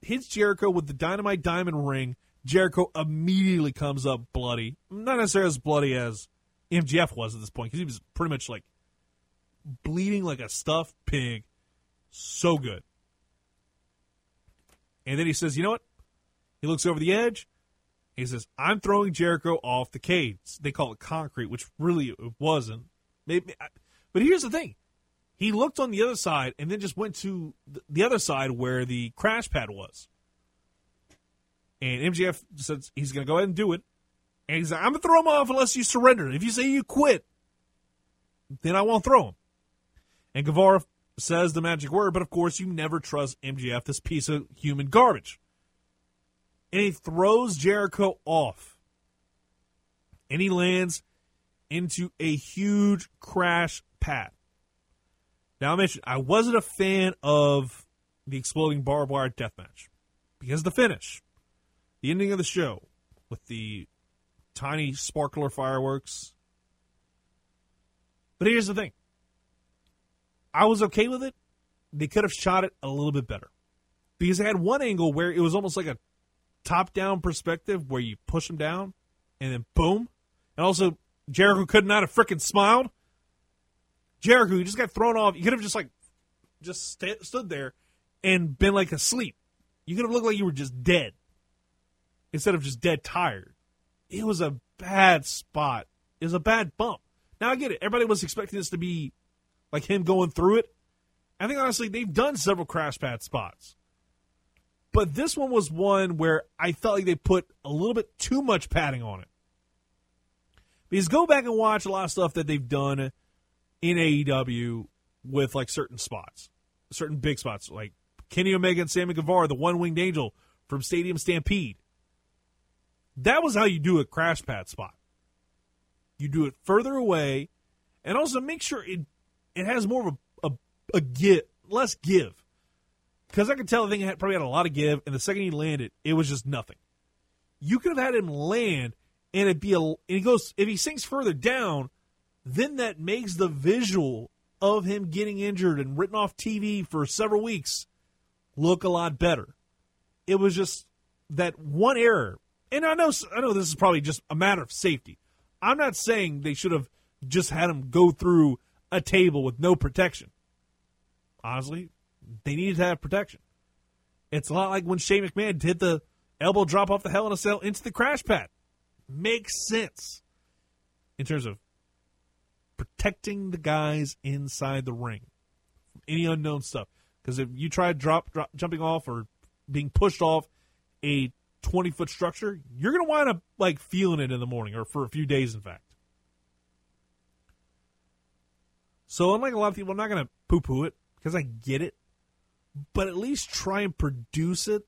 hits Jericho with the dynamite diamond ring. Jericho immediately comes up bloody. Not necessarily as bloody as MJF was at this point, because he was pretty much like bleeding like a stuffed pig. So good. And then he says, you know what? He looks over the edge. He says, I'm throwing Jericho off the cage. They call it concrete, which really it wasn't. Maybe, but here's the thing. He looked on the other side and then just went to the other side where the crash pad was. And MJF says he's going to go ahead and do it. And he's like, I'm going to throw him off unless you surrender. If you say you quit, then I won't throw him. And Guevara says the magic word, but of course, you never trust MJF, this piece of human garbage. And he throws Jericho off. And he lands into a huge crash pad. Now, I mentioned I wasn't a fan of the exploding barbed wire death match because the finish, the ending of the show with the tiny sparkler fireworks. But here's the thing I was okay with it. They could have shot it a little bit better because they had one angle where it was almost like a top down perspective where you push him down and then boom. And also, Jericho could not have freaking smiled. Jericho, you just got thrown off. You could have just like just st- stood there and been like asleep. You could have looked like you were just dead instead of just dead tired. It was a bad spot. It was a bad bump. Now I get it. Everybody was expecting this to be like him going through it. I think honestly they've done several crash pad spots. But this one was one where I felt like they put a little bit too much padding on it. Because go back and watch a lot of stuff that they've done in AEW with like certain spots, certain big spots, like Kenny Omega and Sammy Guevara, the one winged angel from Stadium Stampede. That was how you do a crash pad spot. You do it further away, and also make sure it it has more of a a, a give, less give. Because I could tell the thing had, probably had a lot of give, and the second he landed, it was just nothing. You could have had him land, and it be a. And he goes if he sinks further down, then that makes the visual of him getting injured and written off TV for several weeks look a lot better. It was just that one error, and I know I know this is probably just a matter of safety. I'm not saying they should have just had him go through a table with no protection. Honestly, they needed to have protection. It's a lot like when Shane McMahon did the elbow drop off the Hell in a Cell into the crash pad. Makes sense in terms of protecting the guys inside the ring from any unknown stuff. Because if you try drop, drop jumping off or being pushed off a 20 foot structure, you're going to wind up like feeling it in the morning or for a few days, in fact. So, unlike a lot of people, I'm not going to poo poo it because I get it, but at least try and produce it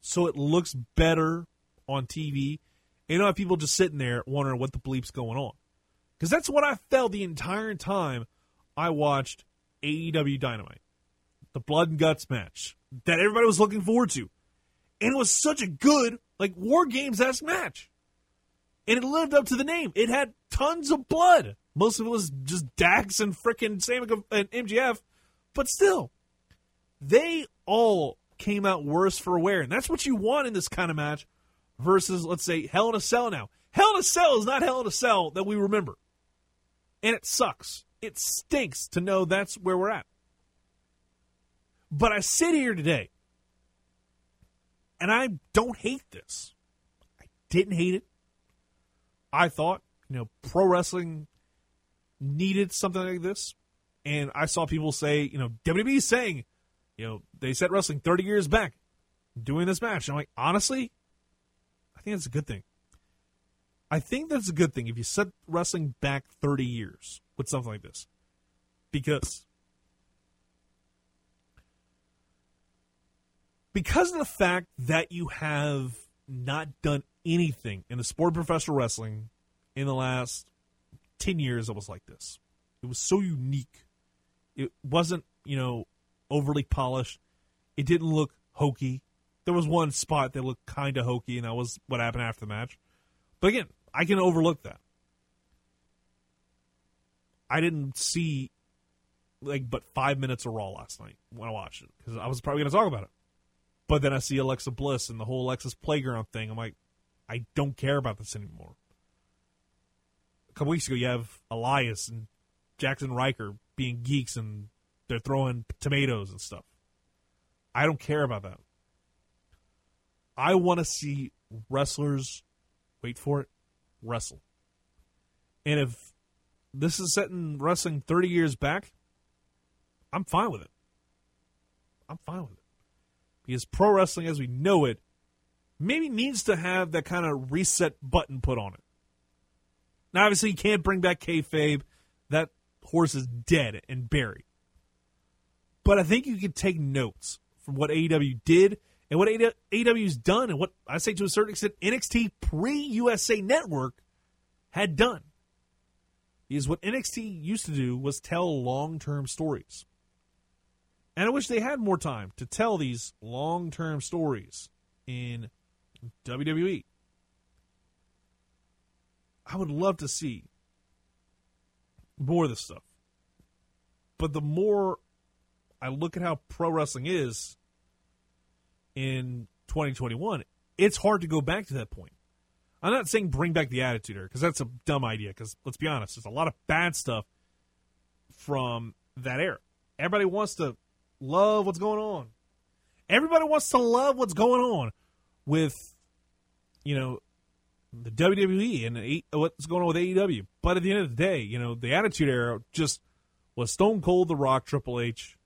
so it looks better on TV. And you don't have people just sitting there wondering what the bleep's going on. Because that's what I felt the entire time I watched AEW Dynamite, the blood and guts match that everybody was looking forward to. And it was such a good, like, War Games esque match. And it lived up to the name. It had tons of blood. Most of it was just Dax and frickin' Sam and MJF, But still, they all came out worse for wear. And that's what you want in this kind of match versus, let's say, Hell in a Cell now. Hell in a Cell is not Hell in a Cell that we remember. And it sucks. It stinks to know that's where we're at. But I sit here today and I don't hate this. I didn't hate it. I thought, you know, pro wrestling needed something like this. And I saw people say, you know, WWE saying, you know, they set wrestling 30 years back doing this match. And I'm like, honestly, I think that's a good thing. I think that's a good thing if you set wrestling back 30 years with something like this. Because because of the fact that you have not done anything in the sport of professional wrestling in the last 10 years that was like this. It was so unique. It wasn't, you know, overly polished. It didn't look hokey. There was one spot that looked kind of hokey, and that was what happened after the match. But again, I can overlook that. I didn't see like but five minutes of Raw last night when I watched it because I was probably going to talk about it. But then I see Alexa Bliss and the whole Alexa's Playground thing. I'm like, I don't care about this anymore. Couple weeks ago, you have Elias and Jackson Ryker being geeks and they're throwing tomatoes and stuff. I don't care about that. I want to see wrestlers, wait for it, wrestle. And if this is setting wrestling 30 years back, I'm fine with it. I'm fine with it because pro wrestling as we know it maybe needs to have that kind of reset button put on it. Now, obviously, you can't bring back kayfabe. That horse is dead and buried. But I think you can take notes from what AEW did and what AEW's done, and what I say to a certain extent NXT pre USA Network had done. Is what NXT used to do was tell long term stories. And I wish they had more time to tell these long term stories in WWE. I would love to see more of this stuff. But the more I look at how pro wrestling is in 2021, it's hard to go back to that point. I'm not saying bring back the attitude era because that's a dumb idea. Because let's be honest, there's a lot of bad stuff from that era. Everybody wants to love what's going on. Everybody wants to love what's going on with, you know, the WWE and what's going on with AEW. But at the end of the day, you know, the Attitude Era just was Stone Cold, The Rock, Triple H,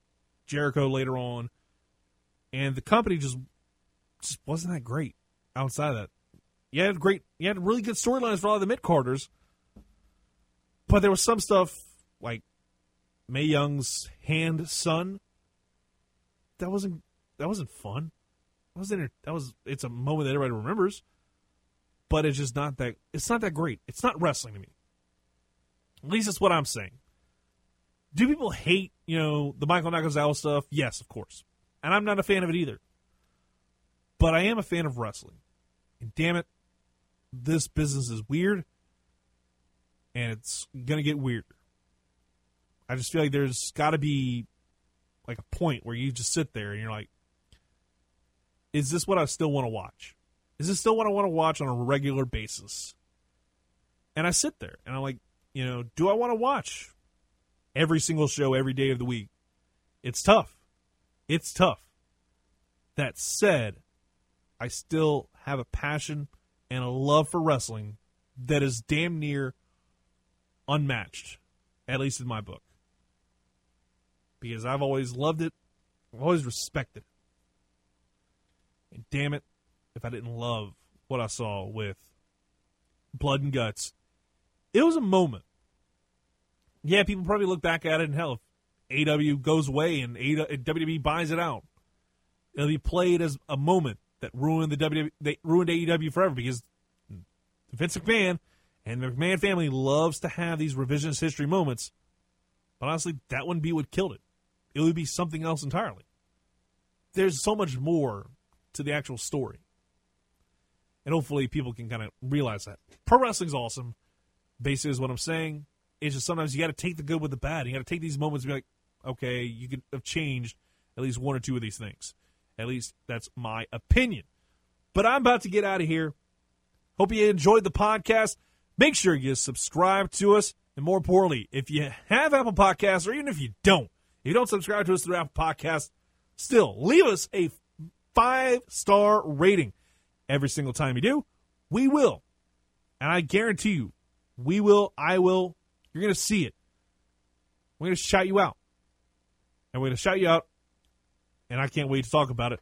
Jericho later on, and the company just just wasn't that great outside of that. You had great, you had really good storylines for a lot of the mid carders, but there was some stuff like Mae Young's hand son that wasn't that wasn't fun. That wasn't that was it's a moment that everybody remembers, but it's just not that it's not that great. It's not wrestling to me. At least that's what I'm saying. Do people hate you know the Michael Nakazawa stuff? Yes, of course, and I'm not a fan of it either. But I am a fan of wrestling, and damn it, this business is weird, and it's gonna get weirder. I just feel like there's got to be like a point where you just sit there and you're like, is this what I still want to watch? Is this still what I want to watch on a regular basis? And I sit there and I'm like, you know, do I want to watch every single show every day of the week? It's tough. It's tough. That said, I still have a passion and a love for wrestling that is damn near unmatched, at least in my book because I've always loved it. I've always respected it. And damn it, if I didn't love what I saw with Blood and Guts, it was a moment. Yeah, people probably look back at it and hell, if AEW goes away and WWE buys it out, it'll be played as a moment that ruined the WWE, they ruined AEW forever because Vince McMahon and the McMahon family loves to have these revisionist history moments. But honestly, that wouldn't be what killed it. It would be something else entirely. There's so much more to the actual story. And hopefully people can kind of realize that. Pro wrestling's awesome. Basically is what I'm saying. It's just sometimes you got to take the good with the bad. You got to take these moments and be like, okay, you could have changed at least one or two of these things. At least that's my opinion. But I'm about to get out of here. Hope you enjoyed the podcast. Make sure you subscribe to us. And more importantly, if you have Apple Podcasts, or even if you don't, if you don't subscribe to us through Apple Podcasts, still leave us a five star rating. Every single time you do, we will. And I guarantee you, we will, I will, you're going to see it. We're going to shout you out. And we're going to shout you out. And I can't wait to talk about it.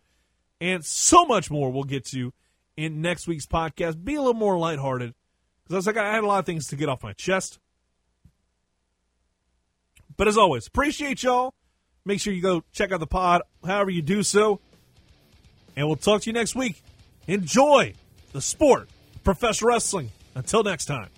And so much more we'll get to in next week's podcast. Be a little more lighthearted. Because I was like, I had a lot of things to get off my chest. But as always, appreciate y'all. Make sure you go check out the pod, however you do so. And we'll talk to you next week. Enjoy the sport, professional wrestling. Until next time.